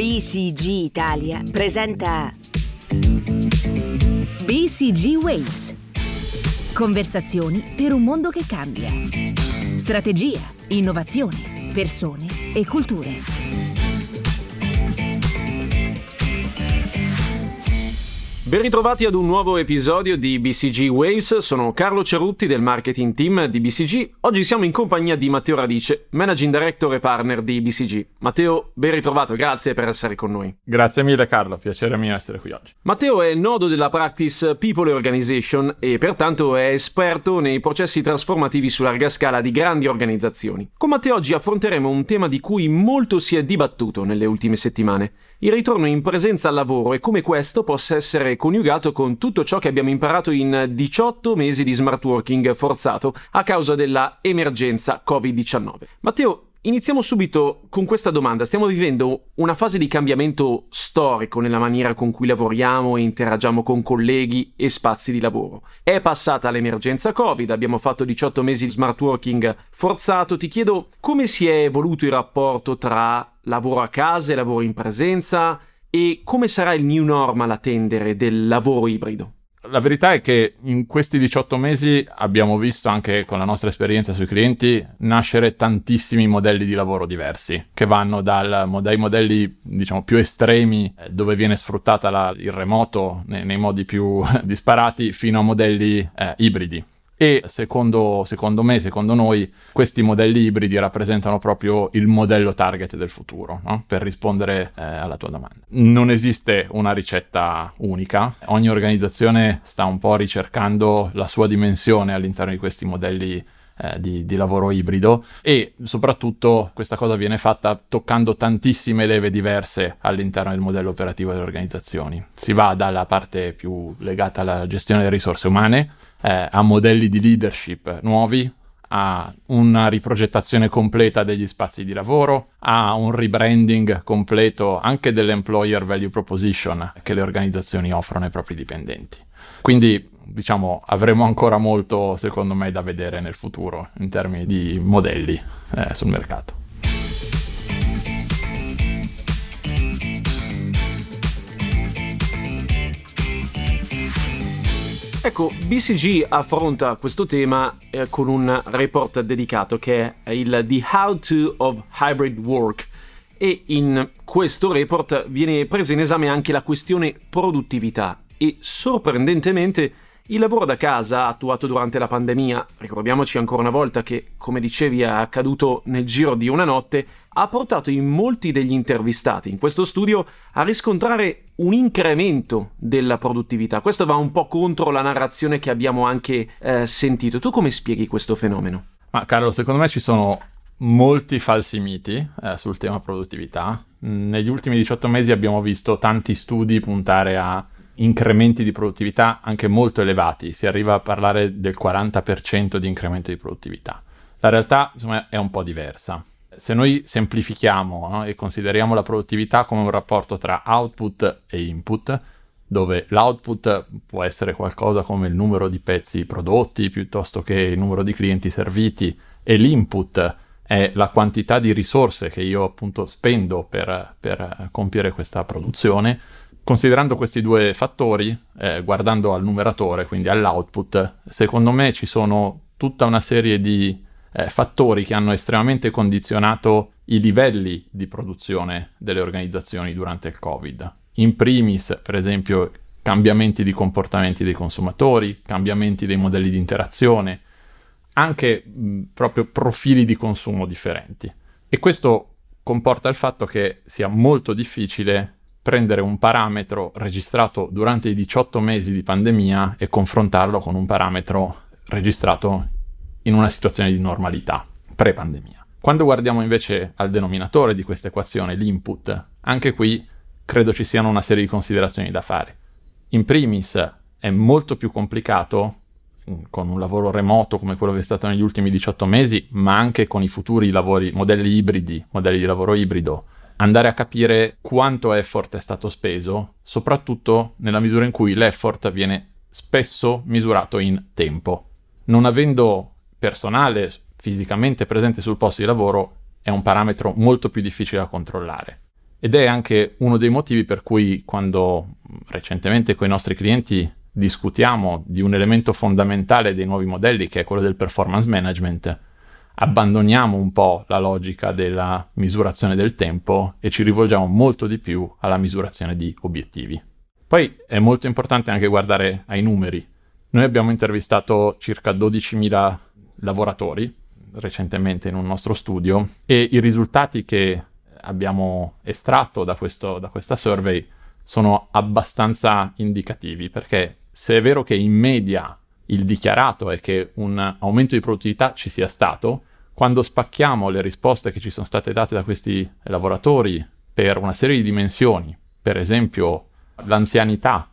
BCG Italia presenta BCG Waves. Conversazioni per un mondo che cambia. Strategia, innovazione, persone e culture. Ben ritrovati ad un nuovo episodio di BCG Waves, sono Carlo Cerutti del marketing team di BCG. Oggi siamo in compagnia di Matteo Radice, managing director e partner di BCG. Matteo, ben ritrovato, grazie per essere con noi. Grazie mille Carlo, piacere mio essere qui oggi. Matteo è nodo della practice People Organization e pertanto è esperto nei processi trasformativi su larga scala di grandi organizzazioni. Con Matteo oggi affronteremo un tema di cui molto si è dibattuto nelle ultime settimane il ritorno in presenza al lavoro e come questo possa essere coniugato con tutto ciò che abbiamo imparato in 18 mesi di smart working forzato a causa della emergenza Covid-19. Matteo, Iniziamo subito con questa domanda. Stiamo vivendo una fase di cambiamento storico nella maniera con cui lavoriamo e interagiamo con colleghi e spazi di lavoro. È passata l'emergenza Covid, abbiamo fatto 18 mesi di smart working forzato. Ti chiedo come si è evoluto il rapporto tra lavoro a casa e lavoro in presenza e come sarà il new normal a tendere del lavoro ibrido? La verità è che in questi 18 mesi abbiamo visto anche con la nostra esperienza sui clienti nascere tantissimi modelli di lavoro diversi che vanno dal, dai modelli diciamo più estremi eh, dove viene sfruttata la, il remoto nei, nei, modi più disparati fino a modelli eh, ibridi e secondo, secondo, me, secondo noi, questi modelli ibridi rappresentano proprio il modello target del futuro, no? per rispondere eh, alla tua domanda. Non esiste una ricetta unica, ogni organizzazione sta un po' ricercando la sua dimensione all'interno di questi modelli eh, di, di, lavoro ibrido e soprattutto questa cosa viene fatta toccando tantissime leve diverse all'interno del modello operativo delle organizzazioni. Si va dalla parte più legata alla gestione delle risorse umane, eh, a modelli di leadership nuovi, a una riprogettazione completa degli spazi di lavoro, a un rebranding completo anche dell'employer value proposition che le organizzazioni offrono ai propri dipendenti. Quindi diciamo avremo ancora molto secondo me da vedere nel futuro in termini di modelli eh, sul mercato. Ecco, BCG affronta questo tema eh, con un report dedicato che è il The How to of Hybrid Work. E in questo report viene presa in esame anche la questione produttività. E sorprendentemente il lavoro da casa attuato durante la pandemia, ricordiamoci ancora una volta che, come dicevi, è accaduto nel giro di una notte, ha portato in molti degli intervistati in questo studio a riscontrare un incremento della produttività. Questo va un po' contro la narrazione che abbiamo anche eh, sentito. Tu come spieghi questo fenomeno? Ma Carlo, secondo me ci sono molti falsi miti eh, sul tema produttività. Negli ultimi 18 mesi abbiamo visto tanti studi puntare a incrementi di produttività anche molto elevati, si arriva a parlare del 40% di incremento di produttività. La realtà insomma, è un po' diversa. Se noi semplifichiamo no, e consideriamo la produttività come un rapporto tra output e input, dove l'output può essere qualcosa come il numero di pezzi prodotti piuttosto che il numero di clienti serviti e l'input è la quantità di risorse che io appunto spendo per, per compiere questa produzione, Considerando questi due fattori, eh, guardando al numeratore, quindi all'output, secondo me ci sono tutta una serie di eh, fattori che hanno estremamente condizionato i livelli di produzione delle organizzazioni durante il Covid. In primis, per esempio, cambiamenti di comportamenti dei consumatori, cambiamenti dei modelli di interazione, anche mh, proprio profili di consumo differenti. E questo comporta il fatto che sia molto difficile prendere un parametro registrato durante i 18 mesi di pandemia e confrontarlo con un parametro registrato in una situazione di normalità, pre-pandemia. Quando guardiamo invece al denominatore di questa equazione, l'input, anche qui credo ci siano una serie di considerazioni da fare. In primis è molto più complicato mm, con un lavoro remoto come quello che è stato negli ultimi 18 mesi, ma anche con i futuri lavori, modelli ibridi, modelli di lavoro ibrido, andare a capire quanto effort è stato speso, soprattutto nella misura in cui l'effort viene spesso misurato in tempo. Non avendo personale fisicamente presente sul posto di lavoro è un parametro molto più difficile da controllare. ed è anche uno dei motivi per cui quando recentemente con i nostri clienti discutiamo di un elemento fondamentale dei nuovi modelli che è quello del performance management, abbandoniamo un po' la logica della misurazione del tempo e ci rivolgiamo molto di più alla misurazione di obiettivi. Poi è molto importante anche guardare ai numeri. Noi abbiamo intervistato circa 12.000 lavoratori recentemente in un nostro studio e i risultati che abbiamo estratto da, questo, da questa survey sono abbastanza indicativi perché se è vero che in media il dichiarato è che un aumento di produttività ci sia stato, quando spacchiamo le risposte che ci sono state date da questi lavoratori per una serie di dimensioni, per esempio l'anzianità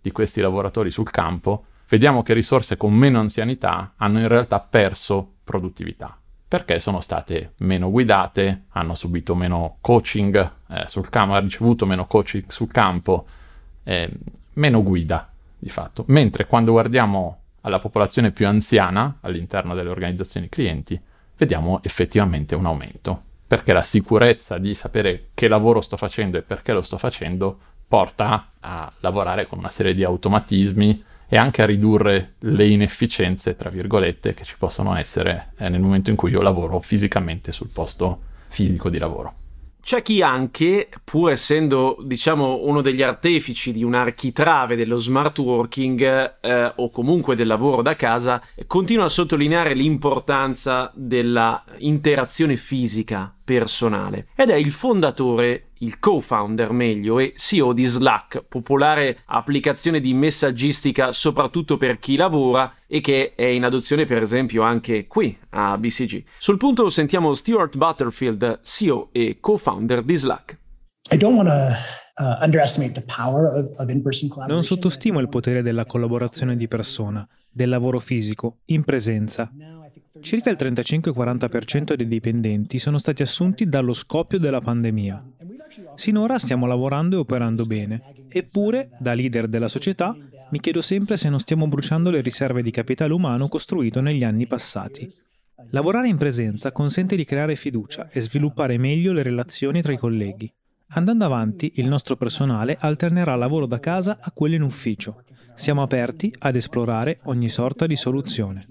di questi lavoratori sul campo, vediamo che risorse con meno anzianità hanno in realtà perso produttività perché sono state meno guidate, hanno subito meno coaching eh, sul campo, hanno ricevuto meno coaching sul campo, eh, meno guida di fatto. Mentre quando guardiamo alla popolazione più anziana all'interno delle organizzazioni clienti, vediamo effettivamente un aumento, perché la sicurezza di sapere che lavoro sto facendo e perché lo sto facendo porta a lavorare con una serie di automatismi e anche a ridurre le inefficienze, tra virgolette, che ci possono essere eh, nel momento in cui io lavoro fisicamente sul posto fisico di lavoro. C'è chi anche, pur essendo, diciamo, uno degli artefici di un architrave dello smart working eh, o comunque del lavoro da casa, continua a sottolineare l'importanza della interazione fisica personale ed è il fondatore il co-founder meglio e CEO di Slack, popolare applicazione di messaggistica soprattutto per chi lavora e che è in adozione per esempio anche qui a BCG. Sul punto sentiamo Stuart Butterfield, CEO e co-founder di Slack. Uh, non sottostimo il potere della collaborazione di persona, del lavoro fisico, in presenza. Circa il 35-40% dei dipendenti sono stati assunti dallo scoppio della pandemia. Sinora stiamo lavorando e operando bene, eppure, da leader della società, mi chiedo sempre se non stiamo bruciando le riserve di capitale umano costruito negli anni passati. Lavorare in presenza consente di creare fiducia e sviluppare meglio le relazioni tra i colleghi. Andando avanti, il nostro personale alternerà lavoro da casa a quello in ufficio. Siamo aperti ad esplorare ogni sorta di soluzione.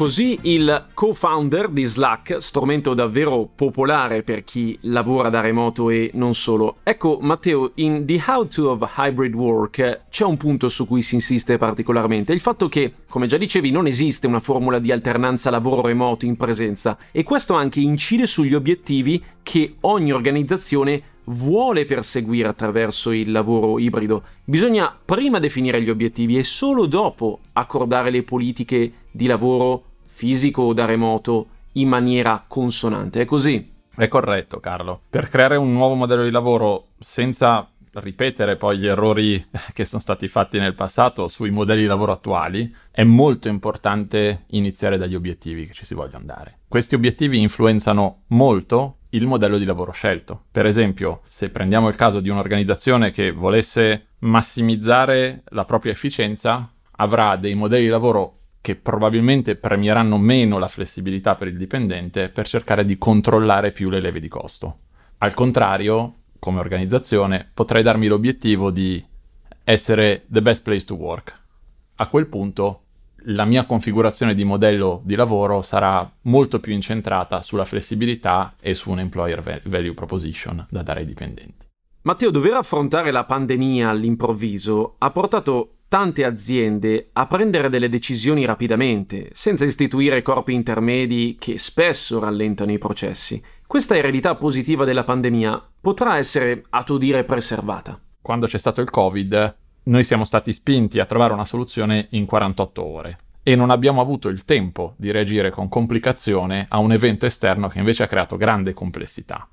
Così il co-founder di Slack, strumento davvero popolare per chi lavora da remoto e non solo. Ecco, Matteo, in The How to of Hybrid Work c'è un punto su cui si insiste particolarmente, il fatto che, come già dicevi, non esiste una formula di alternanza lavoro remoto in presenza e questo anche incide sugli obiettivi che ogni organizzazione vuole perseguire attraverso il lavoro ibrido. Bisogna prima definire gli obiettivi e solo dopo accordare le politiche di lavoro fisico o da remoto in maniera consonante. È così? È corretto, Carlo. Per creare un nuovo modello di lavoro senza ripetere poi gli errori che sono stati fatti nel passato sui modelli di lavoro attuali, è molto importante iniziare dagli obiettivi che ci si vogliono dare. Questi obiettivi influenzano molto il modello di lavoro scelto. Per esempio, se prendiamo il caso di un'organizzazione che volesse massimizzare la propria efficienza, avrà dei modelli di lavoro che probabilmente premieranno meno la flessibilità per il dipendente per cercare di controllare più le leve di costo. Al contrario, come organizzazione, potrei darmi l'obiettivo di essere the best place to work. A quel punto la mia configurazione di modello di lavoro sarà molto più incentrata sulla flessibilità e su un employer value proposition da dare ai dipendenti. Matteo, dover affrontare la pandemia all'improvviso ha portato tante aziende a prendere delle decisioni rapidamente, senza istituire corpi intermedi che spesso rallentano i processi. Questa eredità positiva della pandemia potrà essere, a tuo dire, preservata. Quando c'è stato il Covid, noi siamo stati spinti a trovare una soluzione in 48 ore e non abbiamo avuto il tempo di reagire con complicazione a un evento esterno che invece ha creato grande complessità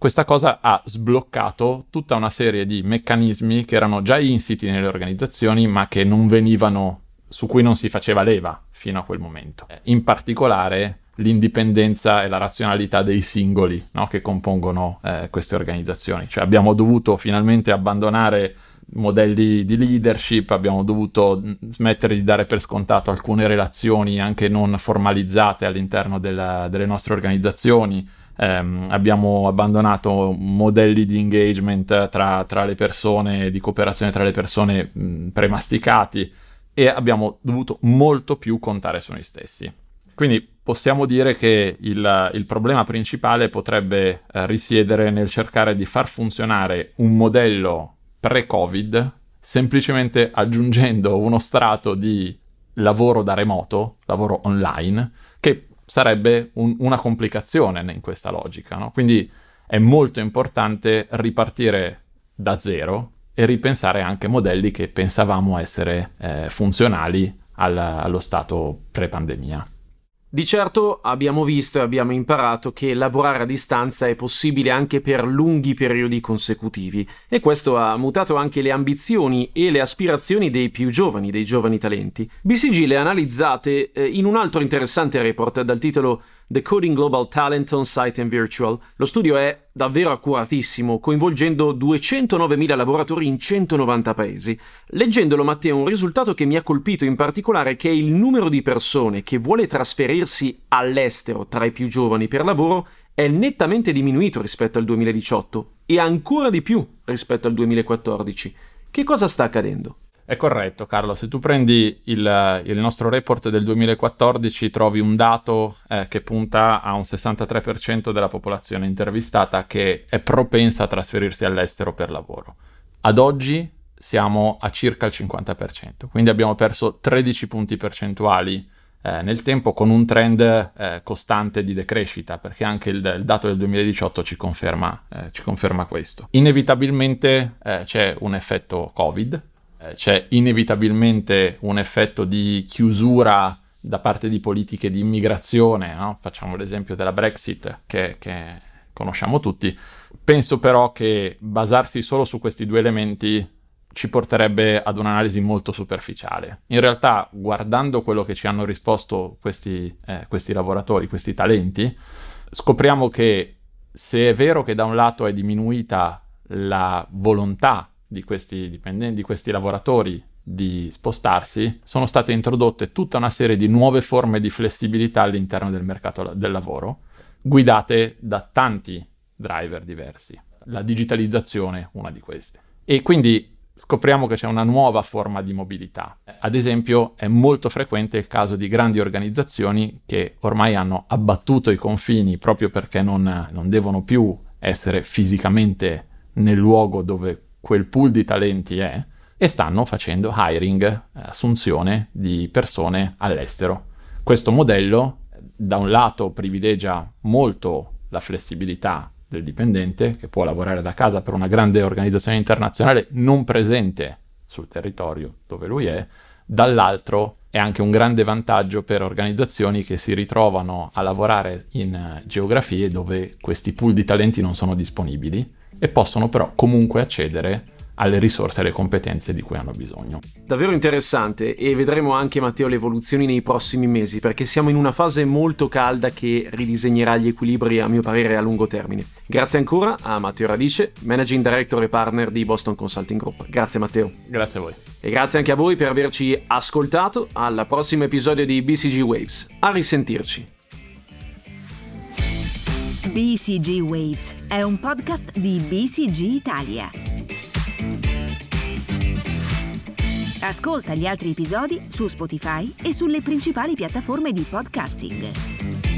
questa cosa ha sbloccato tutta una serie di meccanismi che erano già insiti nelle organizzazioni, ma che non venivano, su cui non si faceva leva fino a quel momento. In particolare l'indipendenza e la razionalità dei singoli no, che compongono eh, queste organizzazioni. Cioè abbiamo dovuto finalmente abbandonare modelli di leadership, abbiamo dovuto smettere di dare per scontato alcune relazioni anche non formalizzate all'interno della, delle nostre organizzazioni. Um, abbiamo abbandonato modelli di engagement tra, tra, le persone, di cooperazione tra le persone mh, premasticati e abbiamo dovuto molto più contare su noi stessi. Quindi possiamo dire che il, il problema principale potrebbe eh, risiedere nel cercare di far funzionare un modello pre-Covid semplicemente aggiungendo uno strato di lavoro da remoto, lavoro online, sarebbe un, una complicazione in questa logica. No? Quindi è molto importante ripartire da zero e ripensare anche modelli che pensavamo essere eh, funzionali al, allo stato pre-pandemia. Di certo abbiamo visto e abbiamo imparato che lavorare a distanza è possibile anche per lunghi periodi consecutivi e questo ha mutato anche le ambizioni e le aspirazioni dei più giovani, dei giovani talenti. BCG le ha analizzate eh, in un altro interessante report dal titolo Decoding Global Talent on Site and Virtual. Lo studio è davvero accuratissimo, coinvolgendo 209.000 lavoratori in 190 paesi. Leggendolo, Matteo, un risultato che mi ha colpito in particolare è che il numero di persone che vuole trasferirsi all'estero tra i più giovani per lavoro è nettamente diminuito rispetto al 2018 e ancora di più rispetto al 2014. Che cosa sta accadendo? È corretto, Carlo. Se tu prendi il, il nostro report del 2014, trovi un dato eh, che punta a un 63% della popolazione intervistata che è propensa a trasferirsi all'estero per lavoro. Ad oggi siamo a circa il 50%, quindi abbiamo perso 13 punti percentuali eh, nel tempo con un trend eh, costante di decrescita, perché anche il, il dato del 2018 ci conferma, eh, ci conferma questo. Inevitabilmente eh, c'è un effetto Covid, c'è inevitabilmente un effetto di chiusura da parte di politiche di immigrazione, no? facciamo l'esempio della Brexit che, che conosciamo tutti. Penso però che basarsi solo su questi due elementi ci porterebbe ad un'analisi molto superficiale. In realtà, guardando quello che ci hanno risposto questi, eh, questi lavoratori, questi talenti, scopriamo che se è vero che da un lato è diminuita la volontà di questi dipendenti, di questi lavoratori di spostarsi, sono state introdotte tutta una serie di nuove forme di flessibilità all'interno del mercato del lavoro, guidate da tanti driver diversi. La digitalizzazione una di queste. E quindi scopriamo che c'è una nuova forma di mobilità. Ad esempio, è molto frequente il caso di grandi organizzazioni che ormai hanno abbattuto i confini proprio perché non, non devono più essere fisicamente nel luogo dove quel pool di talenti è e stanno facendo hiring, assunzione di persone all'estero. Questo modello da un lato privilegia molto la flessibilità del dipendente che può lavorare da casa per una grande organizzazione internazionale non presente sul territorio dove lui è, dall'altro è anche un grande vantaggio per organizzazioni che si ritrovano a lavorare in eh, geografie dove questi pool di talenti non sono disponibili e possono però comunque accedere alle risorse e alle competenze di cui hanno bisogno. Davvero interessante e vedremo anche Matteo le evoluzioni nei prossimi mesi perché siamo in una fase molto calda che ridisegnerà gli equilibri a mio parere a lungo termine. Grazie ancora a Matteo Radice, Managing Director e Partner di Boston Consulting Group. Grazie Matteo. Grazie a voi. E grazie anche a voi per averci ascoltato. Al prossimo episodio di BCG Waves. A risentirci. BCG Waves è un podcast di BCG Italia. Ascolta gli altri episodi su Spotify e sulle principali piattaforme di podcasting.